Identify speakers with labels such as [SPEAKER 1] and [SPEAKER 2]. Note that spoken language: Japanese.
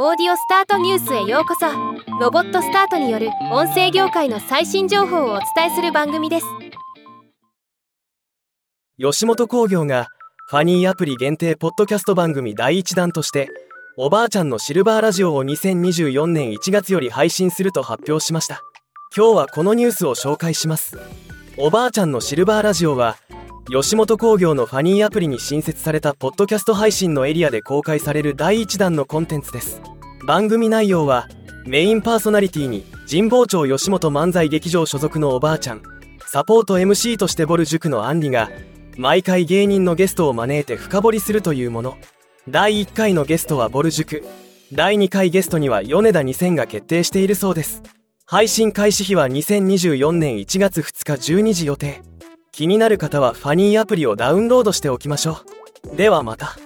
[SPEAKER 1] オーディオスタートニュースへようこそ。ロボットスタートによる音声業界の最新情報をお伝えする番組です。
[SPEAKER 2] 吉本興業がファニーアプリ限定ポッドキャスト番組第1弾としておばあちゃんのシルバーラジオを2024年1月より配信すると発表しました。今日はこのニュースを紹介します。おばあちゃんのシルバーラジオは吉本興業のファニーアプリに新設されたポッドキャスト配信のエリアで公開される第1弾のコンテンツです。番組内容はメインパーソナリティに神保町吉本漫才劇場所属のおばあちゃんサポート MC としてボル塾のアンリが毎回芸人のゲストを招いて深掘りするというもの。第1回のゲストはボル塾。第2回ゲストには米田2000が決定しているそうです。配信開始日は2024年1月2日12時予定。気になる方はファニーアプリをダウンロードしておきましょう。ではまた。